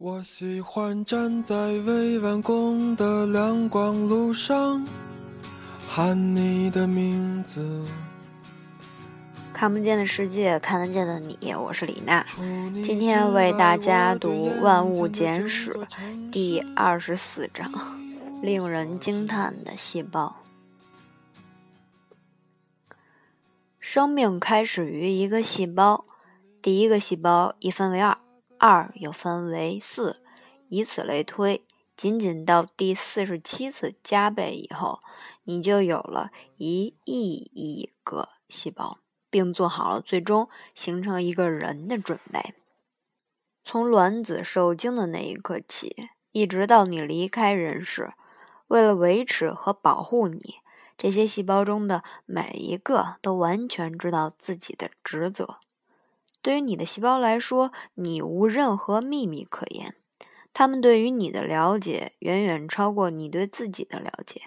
我喜欢站在未完工的亮光路上，喊你的名字。看不见的世界，看得见的你，我是李娜。今天为大家读《万物简史》第二十四章，令人惊叹的细胞。生命开始于一个细胞，第一个细胞一分为二。二又分为四，以此类推，仅仅到第四十七次加倍以后，你就有了一亿亿个细胞，并做好了最终形成一个人的准备。从卵子受精的那一刻起，一直到你离开人世，为了维持和保护你，这些细胞中的每一个都完全知道自己的职责。对于你的细胞来说，你无任何秘密可言。他们对于你的了解远远超过你对自己的了解。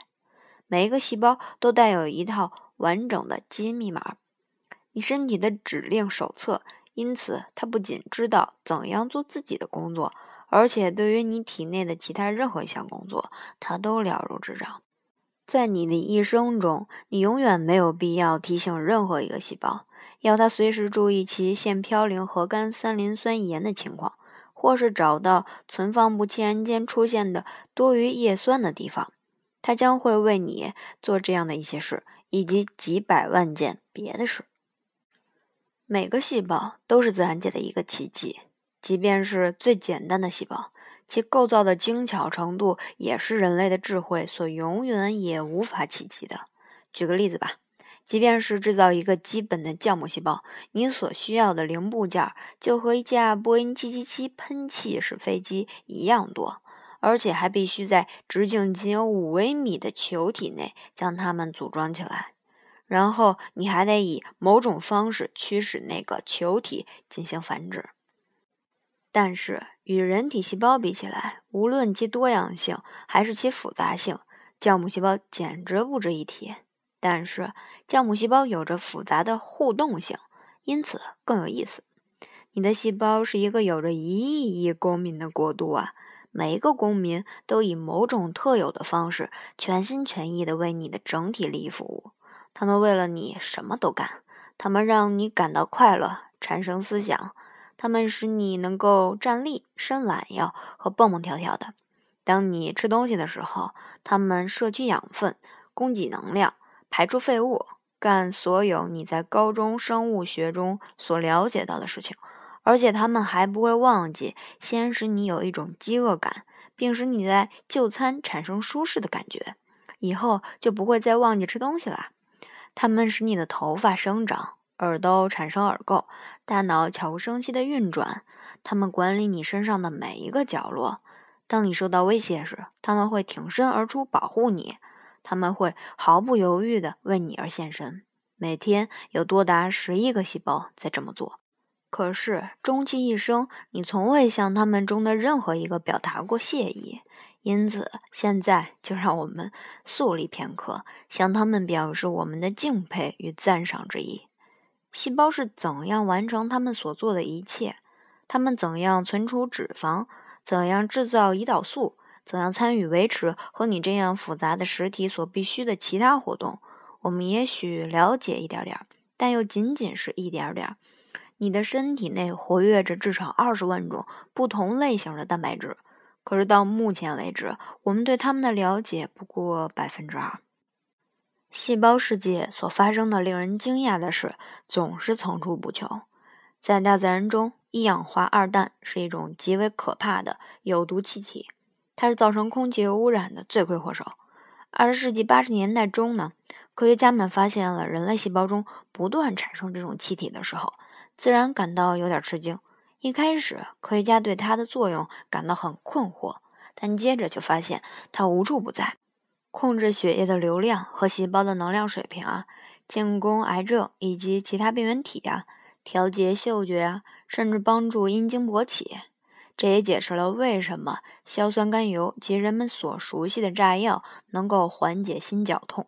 每一个细胞都带有一套完整的基因密码，你身体的指令手册。因此，它不仅知道怎样做自己的工作，而且对于你体内的其他任何一项工作，它都了如指掌。在你的一生中，你永远没有必要提醒任何一个细胞。要它随时注意其腺嘌呤核苷三磷酸盐的情况，或是找到存放不期然间出现的多余叶酸的地方。它将会为你做这样的一些事，以及几百万件别的事。每个细胞都是自然界的一个奇迹，即便是最简单的细胞，其构造的精巧程度也是人类的智慧所永远也无法企及的。举个例子吧。即便是制造一个基本的酵母细胞，你所需要的零部件就和一架波音777喷气式飞机一样多，而且还必须在直径仅有五微米的球体内将它们组装起来。然后你还得以某种方式驱使那个球体进行繁殖。但是与人体细胞比起来，无论其多样性还是其复杂性，酵母细胞简直不值一提。但是酵母细胞有着复杂的互动性，因此更有意思。你的细胞是一个有着一亿亿公民的国度啊！每一个公民都以某种特有的方式，全心全意地为你的整体利益服务。他们为了你什么都干，他们让你感到快乐，产生思想，它们使你能够站立、伸懒腰和蹦蹦跳跳的。当你吃东西的时候，它们摄取养分，供给能量。排出废物，干所有你在高中生物学中所了解到的事情，而且他们还不会忘记先使你有一种饥饿感，并使你在就餐产生舒适的感觉，以后就不会再忘记吃东西了。他们使你的头发生长，耳朵产生耳垢，大脑悄无声息地运转。他们管理你身上的每一个角落。当你受到威胁时，他们会挺身而出保护你。他们会毫不犹豫地为你而献身。每天有多达十亿个细胞在这么做。可是终其一生，你从未向他们中的任何一个表达过谢意。因此，现在就让我们肃立片刻，向他们表示我们的敬佩与赞赏之意。细胞是怎样完成他们所做的一切？他们怎样存储脂肪？怎样制造胰岛素？怎样参与维持和你这样复杂的实体所必须的其他活动？我们也许了解一点点，但又仅仅是一点点。你的身体内活跃着至少二十万种不同类型的蛋白质，可是到目前为止，我们对它们的了解不过百分之二。细胞世界所发生的令人惊讶的事总是层出不穷。在大自然中，一氧化二氮是一种极为可怕的有毒气体。它是造成空气污染的罪魁祸首。二十世纪八十年代中呢，科学家们发现了人类细胞中不断产生这种气体的时候，自然感到有点吃惊。一开始，科学家对它的作用感到很困惑，但接着就发现它无处不在，控制血液的流量和细胞的能量水平啊，进攻癌症以及其他病原体啊，调节嗅觉啊，甚至帮助阴茎勃起。这也解释了为什么硝酸甘油及人们所熟悉的炸药能够缓解心绞痛。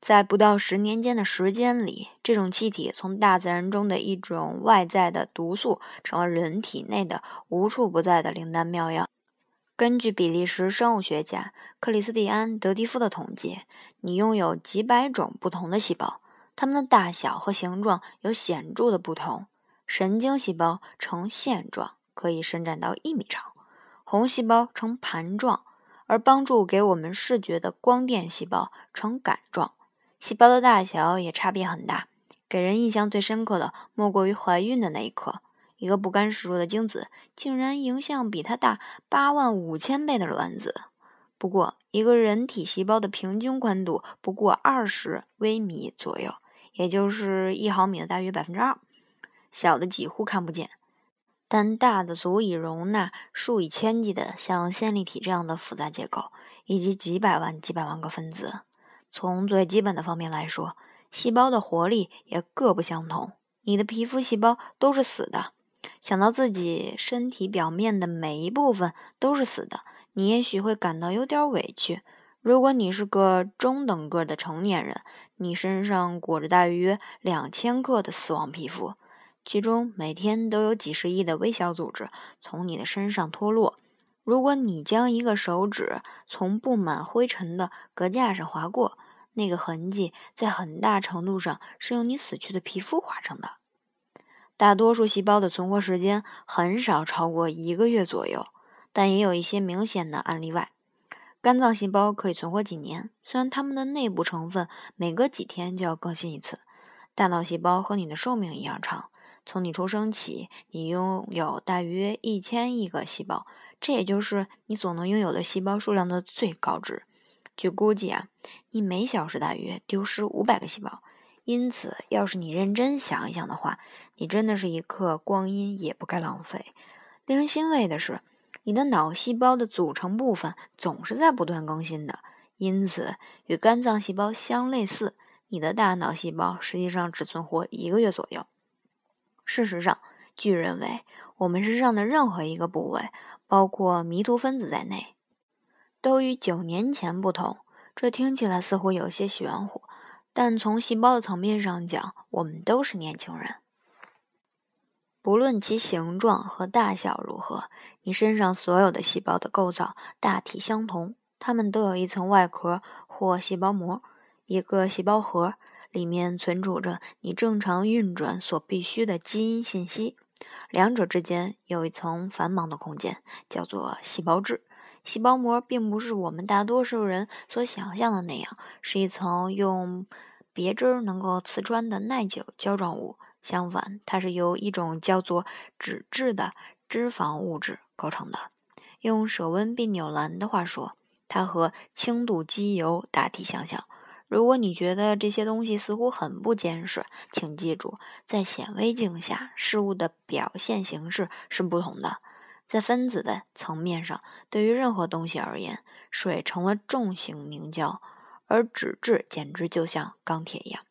在不到十年间的时间里，这种气体从大自然中的一种外在的毒素，成了人体内的无处不在的灵丹妙药。根据比利时生物学家克里斯蒂安·德蒂夫的统计，你拥有几百种不同的细胞，它们的大小和形状有显著的不同。神经细胞呈线状，可以伸展到一米长；红细胞呈盘状，而帮助给我们视觉的光电细胞呈杆状。细胞的大小也差别很大，给人印象最深刻的莫过于怀孕的那一刻。一个不甘示弱的精子，竟然迎向比它大八万五千倍的卵子。不过，一个人体细胞的平均宽度不过二十微米左右，也就是一毫米的大约百分之二，小的几乎看不见，但大的足以容纳数以千计的像线粒体这样的复杂结构，以及几百万、几百万个分子。从最基本的方面来说，细胞的活力也各不相同。你的皮肤细胞都是死的。想到自己身体表面的每一部分都是死的，你也许会感到有点委屈。如果你是个中等个的成年人，你身上裹着大约两千克的死亡皮肤，其中每天都有几十亿的微小组织从你的身上脱落。如果你将一个手指从布满灰尘的隔架上划过，那个痕迹在很大程度上是用你死去的皮肤划成的。大多数细胞的存活时间很少超过一个月左右，但也有一些明显的案例外。肝脏细胞可以存活几年，虽然它们的内部成分每隔几天就要更新一次。大脑细胞和你的寿命一样长，从你出生起，你拥有大约一千亿个细胞，这也就是你所能拥有的细胞数量的最高值。据估计啊，你每小时大约丢失五百个细胞。因此，要是你认真想一想的话，你真的是一刻光阴也不该浪费。令人欣慰的是，你的脑细胞的组成部分总是在不断更新的，因此与肝脏细胞相类似。你的大脑细胞实际上只存活一个月左右。事实上，据认为，我们身上的任何一个部位，包括迷途分子在内，都与九年前不同。这听起来似乎有些玄乎。但从细胞的层面上讲，我们都是年轻人。不论其形状和大小如何，你身上所有的细胞的构造大体相同。它们都有一层外壳或细胞膜，一个细胞核，里面存储着你正常运转所必需的基因信息。两者之间有一层繁忙的空间，叫做细胞质。细胞膜并不是我们大多数人所想象的那样，是一层用别针能够刺穿的耐久胶状物。相反，它是由一种叫做脂质的脂肪物质构成的。用舍温并纽兰的话说，它和轻度机油大体相像。如果你觉得这些东西似乎很不坚实，请记住，在显微镜下，事物的表现形式是不同的。在分子的层面上，对于任何东西而言，水成了重型凝胶，而脂质简直就像钢铁一样。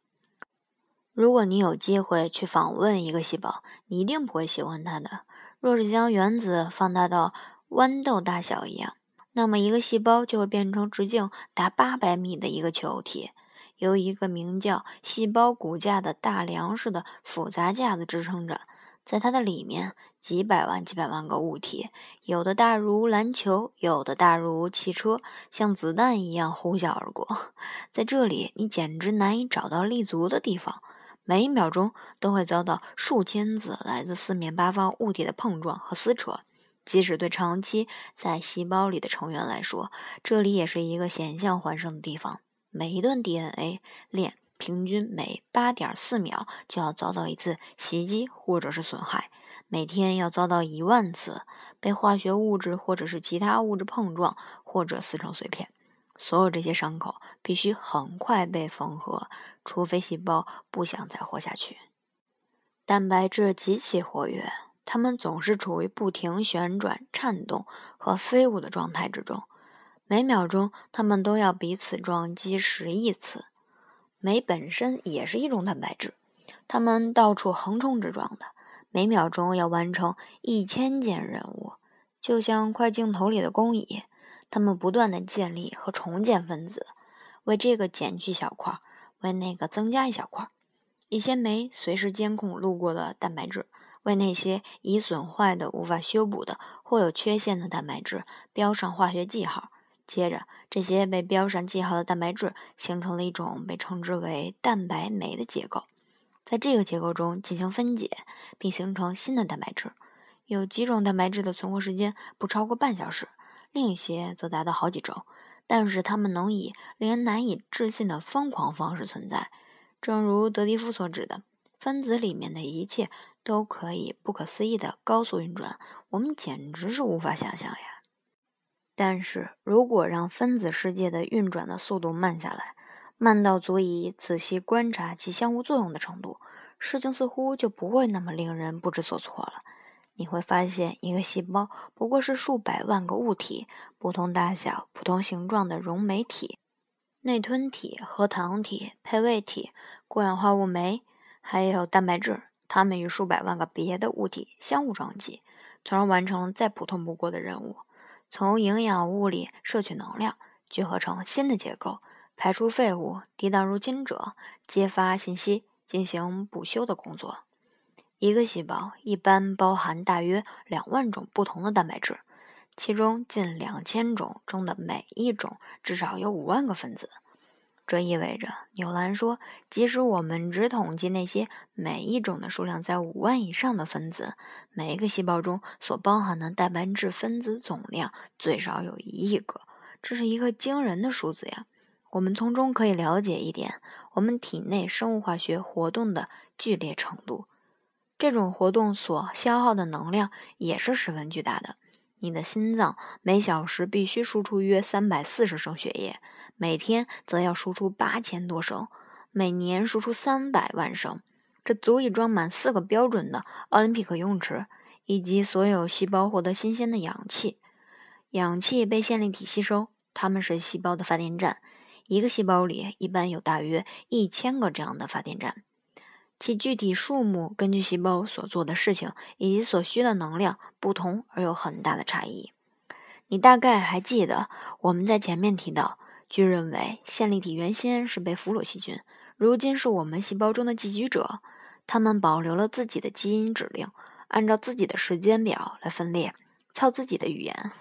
如果你有机会去访问一个细胞，你一定不会喜欢它的。若是将原子放大到豌豆大小一样，那么一个细胞就会变成直径达八百米的一个球体，由一个名叫细胞骨架的大梁式的复杂架子支撑着。在它的里面，几百万、几百万个物体，有的大如篮球，有的大如汽车，像子弹一样呼啸而过。在这里，你简直难以找到立足的地方，每一秒钟都会遭到数千次来自四面八方物体的碰撞和撕扯。即使对长期在细胞里的成员来说，这里也是一个险象环生的地方。每一段 DNA 链。平均每八点四秒就要遭到一次袭击或者是损害，每天要遭到一万次被化学物质或者是其他物质碰撞或者撕成碎片。所有这些伤口必须很快被缝合，除非细胞不想再活下去。蛋白质极其活跃，它们总是处于不停旋转、颤动和飞舞的状态之中，每秒钟它们都要彼此撞击十亿次。酶本身也是一种蛋白质，它们到处横冲直撞的，每秒钟要完成一千件任务，就像快镜头里的工蚁。它们不断的建立和重建分子，为这个减去小块为那个增加一小块；一些酶随时监控路过的蛋白质，为那些已损坏的、无法修补的或有缺陷的蛋白质标上化学记号。接着，这些被标上记号的蛋白质形成了一种被称之为蛋白酶的结构，在这个结构中进行分解，并形成新的蛋白质。有几种蛋白质的存活时间不超过半小时，另一些则达到好几周，但是它们能以令人难以置信的疯狂方式存在。正如德迪夫所指的，分子里面的一切都可以不可思议的高速运转，我们简直是无法想象呀。但是如果让分子世界的运转的速度慢下来，慢到足以仔细观察其相互作用的程度，事情似乎就不会那么令人不知所措了。你会发现，一个细胞不过是数百万个物体、不同大小、不同形状的溶酶体、内吞体、核糖体、配位体、过氧化物酶，还有蛋白质，它们与数百万个别的物体相互撞击，从而完成再普通不过的任务。从营养物里摄取能量，聚合成新的结构，排出废物，抵挡入侵者，揭发信息，进行补修的工作。一个细胞一般包含大约两万种不同的蛋白质，其中近两千种中的每一种至少有五万个分子。这意味着，纽兰说，即使我们只统计那些每一种的数量在五万以上的分子，每一个细胞中所包含的蛋白质分子总量最少有一亿个。这是一个惊人的数字呀！我们从中可以了解一点，我们体内生物化学活动的剧烈程度。这种活动所消耗的能量也是十分巨大的。你的心脏每小时必须输出约三百四十升血液。每天则要输出八千多升，每年输出三百万升，这足以装满四个标准的奥林匹克游泳池，以及所有细胞获得新鲜的氧气。氧气被线粒体吸收，它们是细胞的发电站。一个细胞里一般有大约一千个这样的发电站，其具体数目根据细胞所做的事情以及所需的能量不同而有很大的差异。你大概还记得我们在前面提到。据认为，线粒体原先是被俘虏细菌，如今是我们细胞中的寄居者。他们保留了自己的基因指令，按照自己的时间表来分裂，操自己的语言。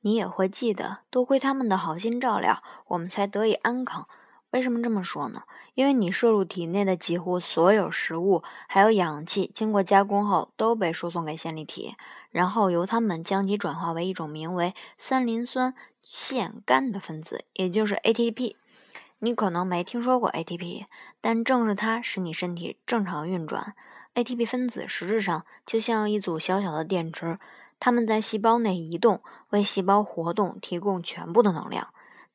你也会记得，多亏他们的好心照料，我们才得以安康。为什么这么说呢？因为你摄入体内的几乎所有食物，还有氧气，经过加工后都被输送给线粒体，然后由它们将其转化为一种名为三磷酸。腺苷的分子，也就是 ATP。你可能没听说过 ATP，但正是它使你身体正常运转。ATP 分子实质上就像一组小小的电池，它们在细胞内移动，为细胞活动提供全部的能量。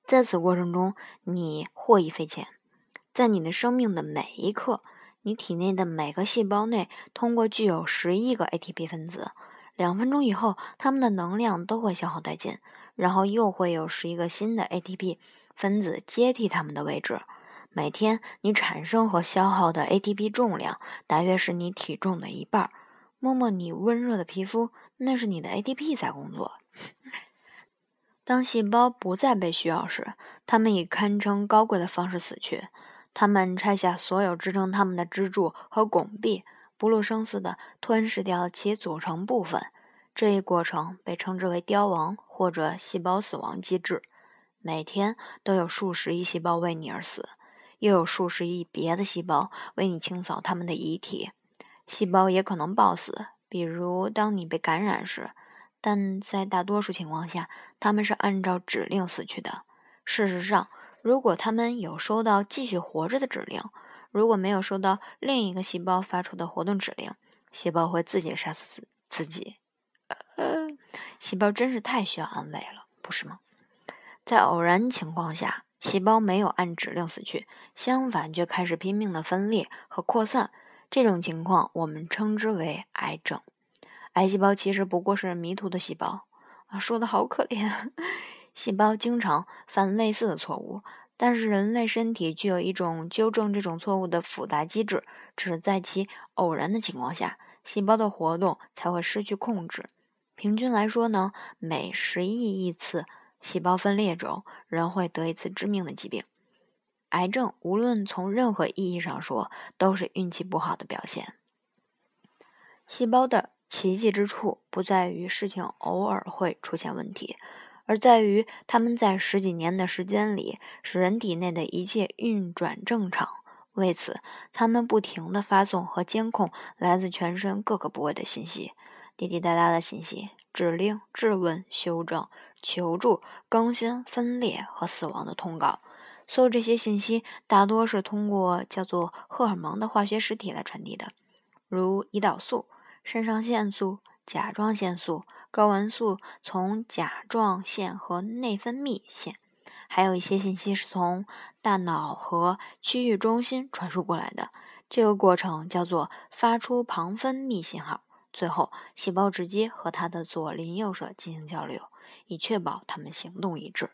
在此过程中，你获益匪浅。在你的生命的每一刻，你体内的每个细胞内通过具有十亿个 ATP 分子。两分钟以后，它们的能量都会消耗殆尽。然后又会有十一个新的 ATP 分子接替它们的位置。每天你产生和消耗的 ATP 重量大约是你体重的一半。摸摸你温热的皮肤，那是你的 ATP 在工作。当细胞不再被需要时，它们以堪称高贵的方式死去。它们拆下所有支撑它们的支柱和拱壁，不露声色地吞噬掉其组成部分。这一过程被称之为凋亡或者细胞死亡机制。每天都有数十亿细胞为你而死，又有数十亿别的细胞为你清扫它们的遗体。细胞也可能暴死，比如当你被感染时，但在大多数情况下，它们是按照指令死去的。事实上，如果它们有收到继续活着的指令，如果没有收到另一个细胞发出的活动指令，细胞会自己杀死自己。呃，细胞真是太需要安慰了，不是吗？在偶然情况下，细胞没有按指令死去，相反却开始拼命的分裂和扩散。这种情况我们称之为癌症。癌细胞其实不过是迷途的细胞啊，说的好可怜。细胞经常犯类似的错误，但是人类身体具有一种纠正这种错误的复杂机制，只是在其偶然的情况下，细胞的活动才会失去控制。平均来说呢，每十亿亿次细胞分裂中，人会得一次致命的疾病。癌症无论从任何意义上说，都是运气不好的表现。细胞的奇迹之处不在于事情偶尔会出现问题，而在于他们在十几年的时间里使人体内的一切运转正常。为此，他们不停地发送和监控来自全身各个部位的信息，滴滴答答的信息、指令、质问、修正、求助、更新、分裂和死亡的通告。所有这些信息大多是通过叫做荷尔蒙的化学实体来传递的，如胰岛素。肾上腺素、甲状腺素、睾丸素从甲状腺和内分泌腺，还有一些信息是从大脑和区域中心传输过来的。这个过程叫做发出旁分泌信号。最后，细胞直接和它的左邻右舍进行交流，以确保它们行动一致。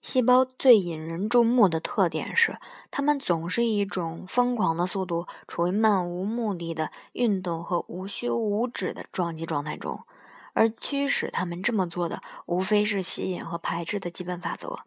细胞最引人注目的特点是，它们总是一种疯狂的速度，处于漫无目的的运动和无休无止的撞击状态中，而驱使它们这么做的，无非是吸引和排斥的基本法则。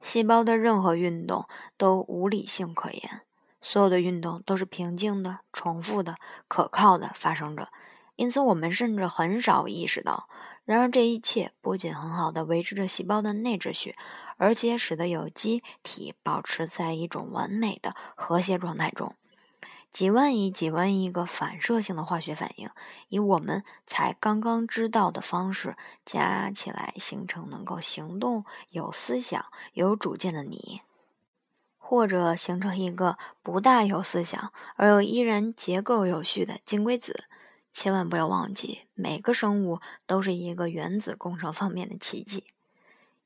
细胞的任何运动都无理性可言，所有的运动都是平静的、重复的、可靠的发生着。因此，我们甚至很少意识到。然而，这一切不仅很好的维持着细胞的内秩序，而且使得有机体保持在一种完美的和谐状态中。几万亿、几万亿个反射性的化学反应，以我们才刚刚知道的方式加起来，形成能够行动、有思想、有主见的你，或者形成一个不大有思想而又依然结构有序的金龟子。千万不要忘记，每个生物都是一个原子工程方面的奇迹。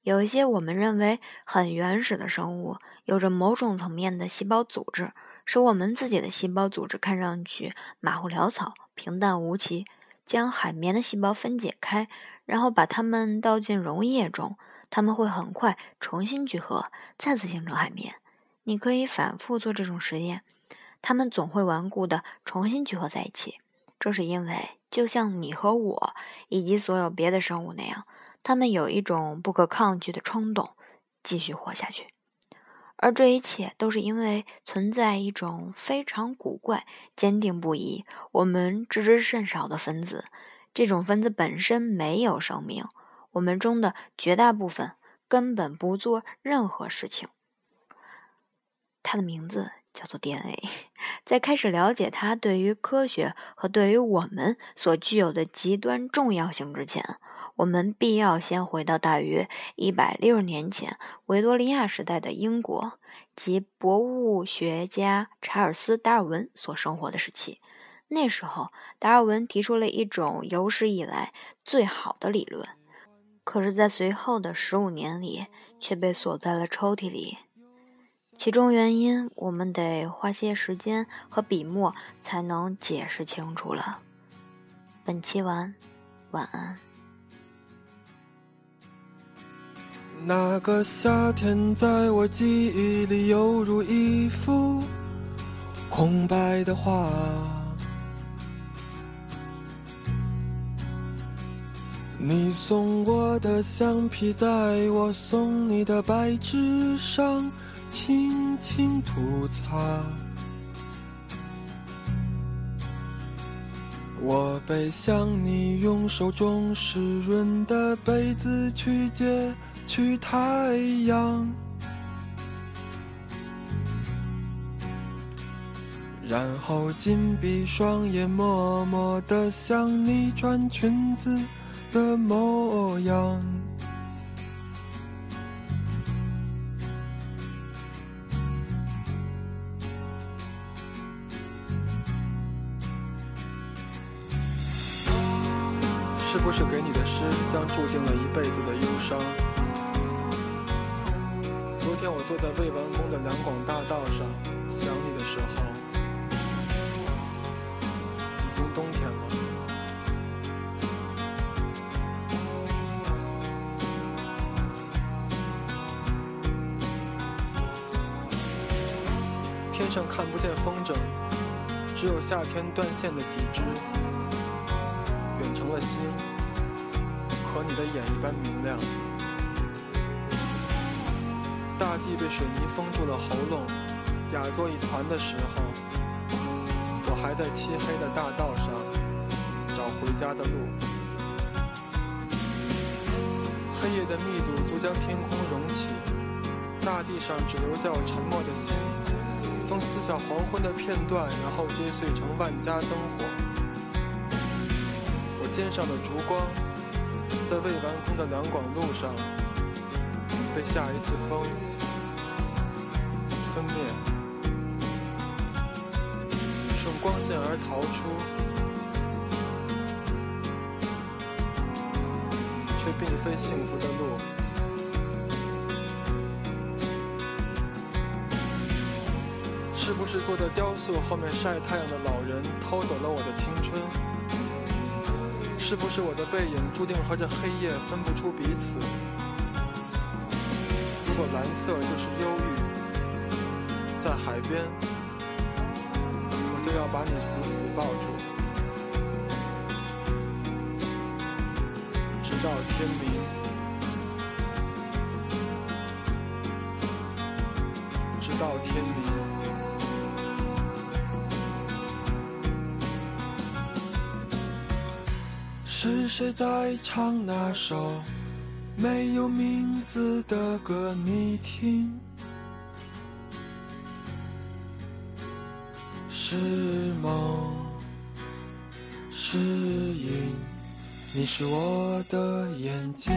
有一些我们认为很原始的生物，有着某种层面的细胞组织，使我们自己的细胞组织看上去马虎潦草、平淡无奇。将海绵的细胞分解开，然后把它们倒进溶液中，它们会很快重新聚合，再次形成海绵。你可以反复做这种实验，它们总会顽固地重新聚合在一起。这是因为，就像你和我以及所有别的生物那样，它们有一种不可抗拒的冲动，继续活下去。而这一切都是因为存在一种非常古怪、坚定不移、我们知之甚少的分子。这种分子本身没有生命，我们中的绝大部分根本不做任何事情。它的名字。叫做 DNA。在开始了解它对于科学和对于我们所具有的极端重要性之前，我们必要先回到大约一百六十年前维多利亚时代的英国及博物学家查尔斯·达尔文所生活的时期。那时候，达尔文提出了一种有史以来最好的理论，可是，在随后的十五年里却被锁在了抽屉里。其中原因，我们得花些时间和笔墨才能解释清楚了。本期完，晚安。那个夏天，在我记忆里犹如一幅空白的画。你送我的橡皮，在我送你的白纸上。轻轻涂擦，我背向你，用手中湿润的被子去接去太阳，然后紧闭双眼，默默地想你穿裙子的模样。伤？昨天我坐在未完工的两广大道上，想你的时候，已经冬天了。天上看不见风筝，只有夏天断线的几只。远成了星，和你的眼一般明亮。大地被水泥封住了喉咙，哑作一团的时候，我还在漆黑的大道上找回家的路。黑夜的密度足将天空融起，大地上只留下我沉默的心。风撕下黄昏的片段，然后跌碎成万家灯火。我肩上的烛光，在未完工的两广路上，被下一次风吞灭，顺光线而逃出。却并非幸福的路，是不是坐在雕塑后面晒太阳的老人偷走了我的青春？是不是我的背影注定和这黑夜分不出彼此？如果蓝色就是忧郁，在海边，我就要把你死死抱住。直到天明，谁在唱那首没有名字的歌？你听，是梦，是影。你是我的眼睛。